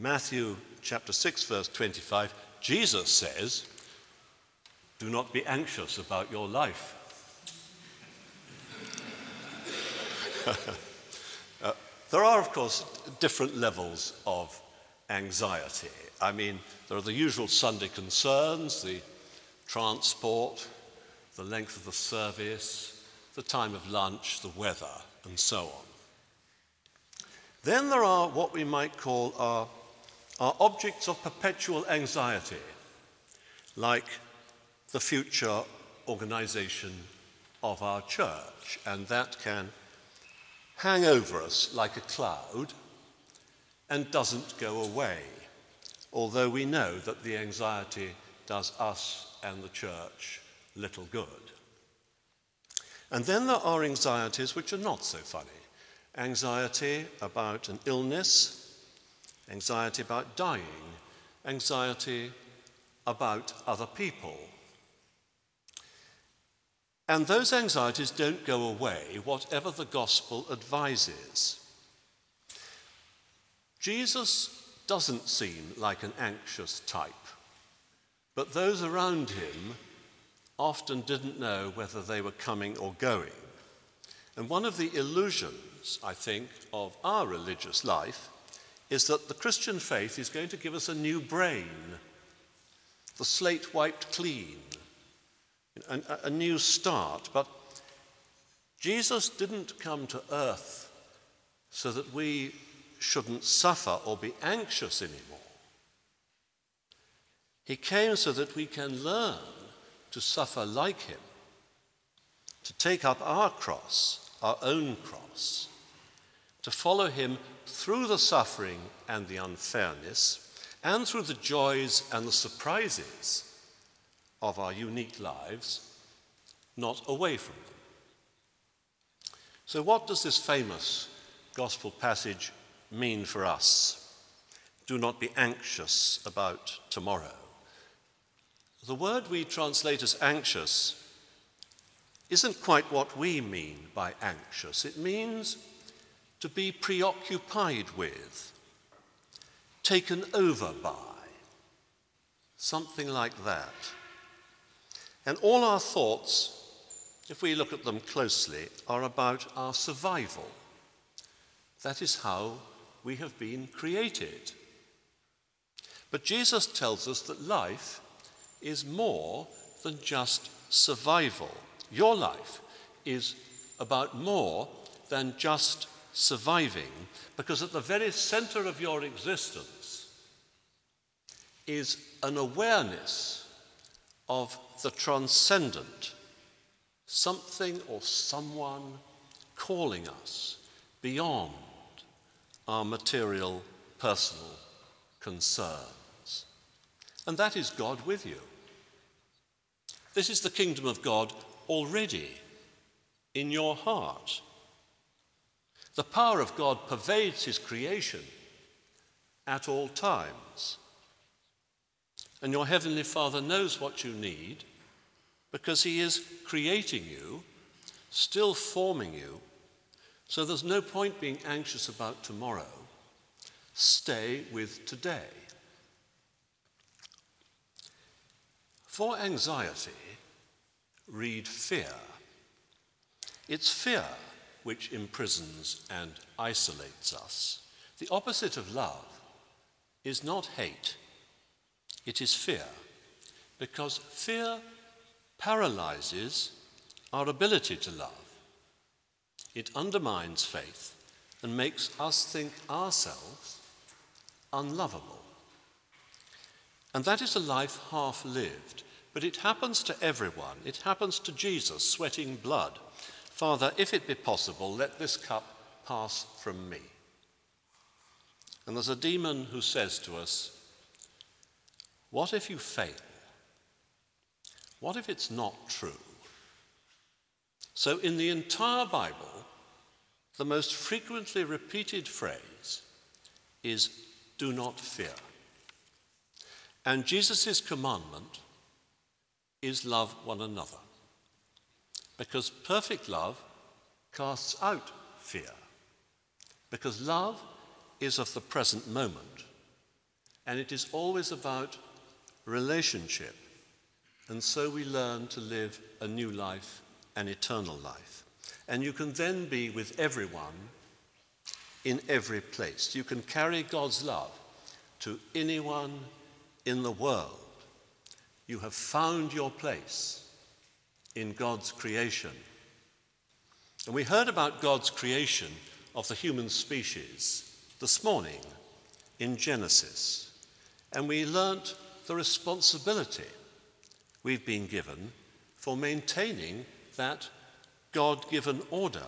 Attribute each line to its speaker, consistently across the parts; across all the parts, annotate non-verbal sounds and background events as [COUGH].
Speaker 1: Matthew chapter 6, verse 25, Jesus says, Do not be anxious about your life. [LAUGHS] uh, there are, of course, different levels of anxiety. I mean, there are the usual Sunday concerns the transport, the length of the service, the time of lunch, the weather, and so on. Then there are what we might call our, our objects of perpetual anxiety, like the future organization of our church, and that can hang over us like a cloud and doesn't go away, although we know that the anxiety does us and the church little good. And then there are anxieties which are not so funny anxiety about an illness, anxiety about dying, anxiety about other people. And those anxieties don't go away, whatever the gospel advises. Jesus doesn't seem like an anxious type, but those around him often didn't know whether they were coming or going. And one of the illusions, I think, of our religious life is that the Christian faith is going to give us a new brain, the slate wiped clean, a, a new start. But Jesus didn't come to earth so that we shouldn't suffer or be anxious anymore. He came so that we can learn to suffer like him, to take up our cross, our own cross, to follow him through the suffering and the unfairness, and through the joys and the surprises of our unique lives, not away from them. So, what does this famous gospel passage mean for us? Do not be anxious about tomorrow. The word we translate as anxious isn't quite what we mean by anxious. It means to be preoccupied with, taken over by, something like that. And all our thoughts, if we look at them closely, are about our survival. That is how we have been created. But Jesus tells us that life is more than just survival. Your life is about more than just surviving, because at the very center of your existence is an awareness of the transcendent, something or someone calling us beyond our material, personal concerns. And that is God with you. This is the kingdom of God already in your heart. The power of God pervades his creation at all times. And your heavenly Father knows what you need because he is creating you, still forming you. So there's no point being anxious about tomorrow. Stay with today. For anxiety, read fear. It's fear which imprisons and isolates us. The opposite of love is not hate, it is fear, because fear paralyzes our ability to love. It undermines faith and makes us think ourselves unlovable. And that is a life half lived but it happens to everyone. It happens to Jesus sweating blood. Father, if it be possible, let this cup pass from me. And there's a demon who says to us, What if you fail? What if it's not true? So, in the entire Bible, the most frequently repeated phrase is, Do not fear. And Jesus' commandment is love one another. Because perfect love casts out fear. Because love is of the present moment, And it is always about relationship. And so we learn to live a new life, an eternal life. And you can then be with everyone in every place. You can carry God's love to anyone in the world. You have found your place in God's creation. And we heard about God's creation of the human species this morning in Genesis. And we learnt the responsibility we've been given for maintaining that God given order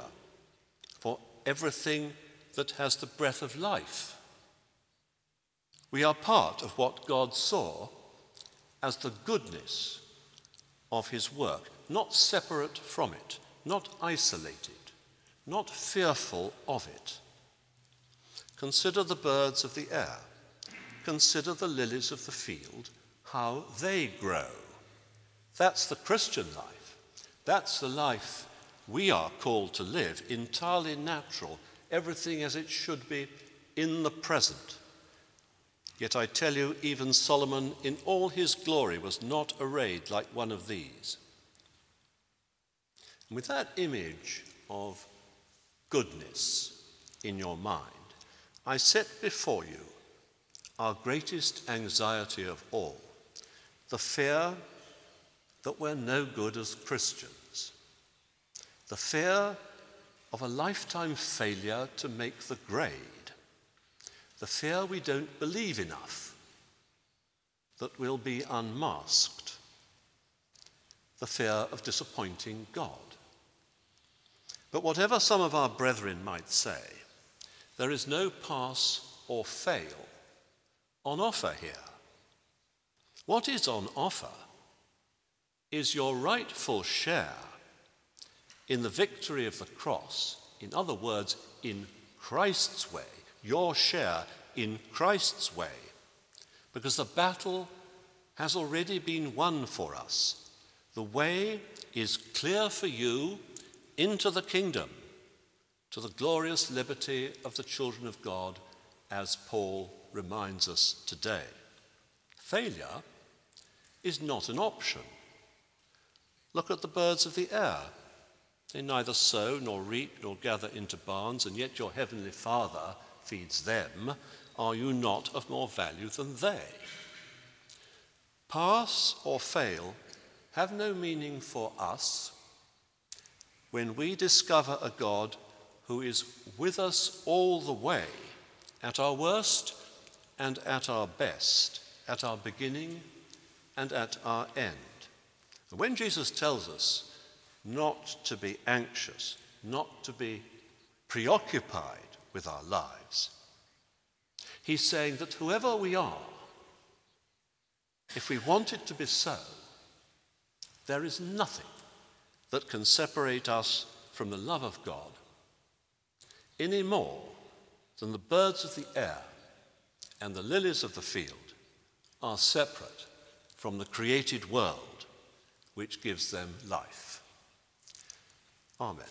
Speaker 1: for everything that has the breath of life. We are part of what God saw as the goodness of his work, not separate from it, not isolated, not fearful of it. Consider the birds of the air. Consider the lilies of the field, how they grow. That's the Christian life. That's the life we are called to live, entirely natural, everything as it should be in the present. Yet I tell you, even Solomon in all his glory was not arrayed like one of these. And with that image of goodness in your mind, I set before you our greatest anxiety of all the fear that we're no good as Christians, the fear of a lifetime failure to make the grade, the fear we don't believe enough, that we'll be unmasked, the fear of disappointing God. But whatever some of our brethren might say, there is no pass or fail on offer here. What is on offer is your rightful share in the victory of the cross, in other words, in Christ's way, your share in Christ's way, because the battle has already been won for us. The way is clear for you into the kingdom, to the glorious liberty of the children of God, as Paul reminds us today. Failure is not an option. Look at the birds of the air. They neither sow nor reap nor gather into barns, and yet your heavenly Father feeds them. Are you not of more value than they? Pass or fail have no meaning for us when we discover a God who is with us all the way, at our worst and at our best, at our beginning and at our end. When Jesus tells us not to be anxious, not to be preoccupied with our lives. He's saying that whoever we are, if we want it to be so, there is nothing that can separate us from the love of God any more than the birds of the air and the lilies of the field are separate from the created world which gives them life. Amen.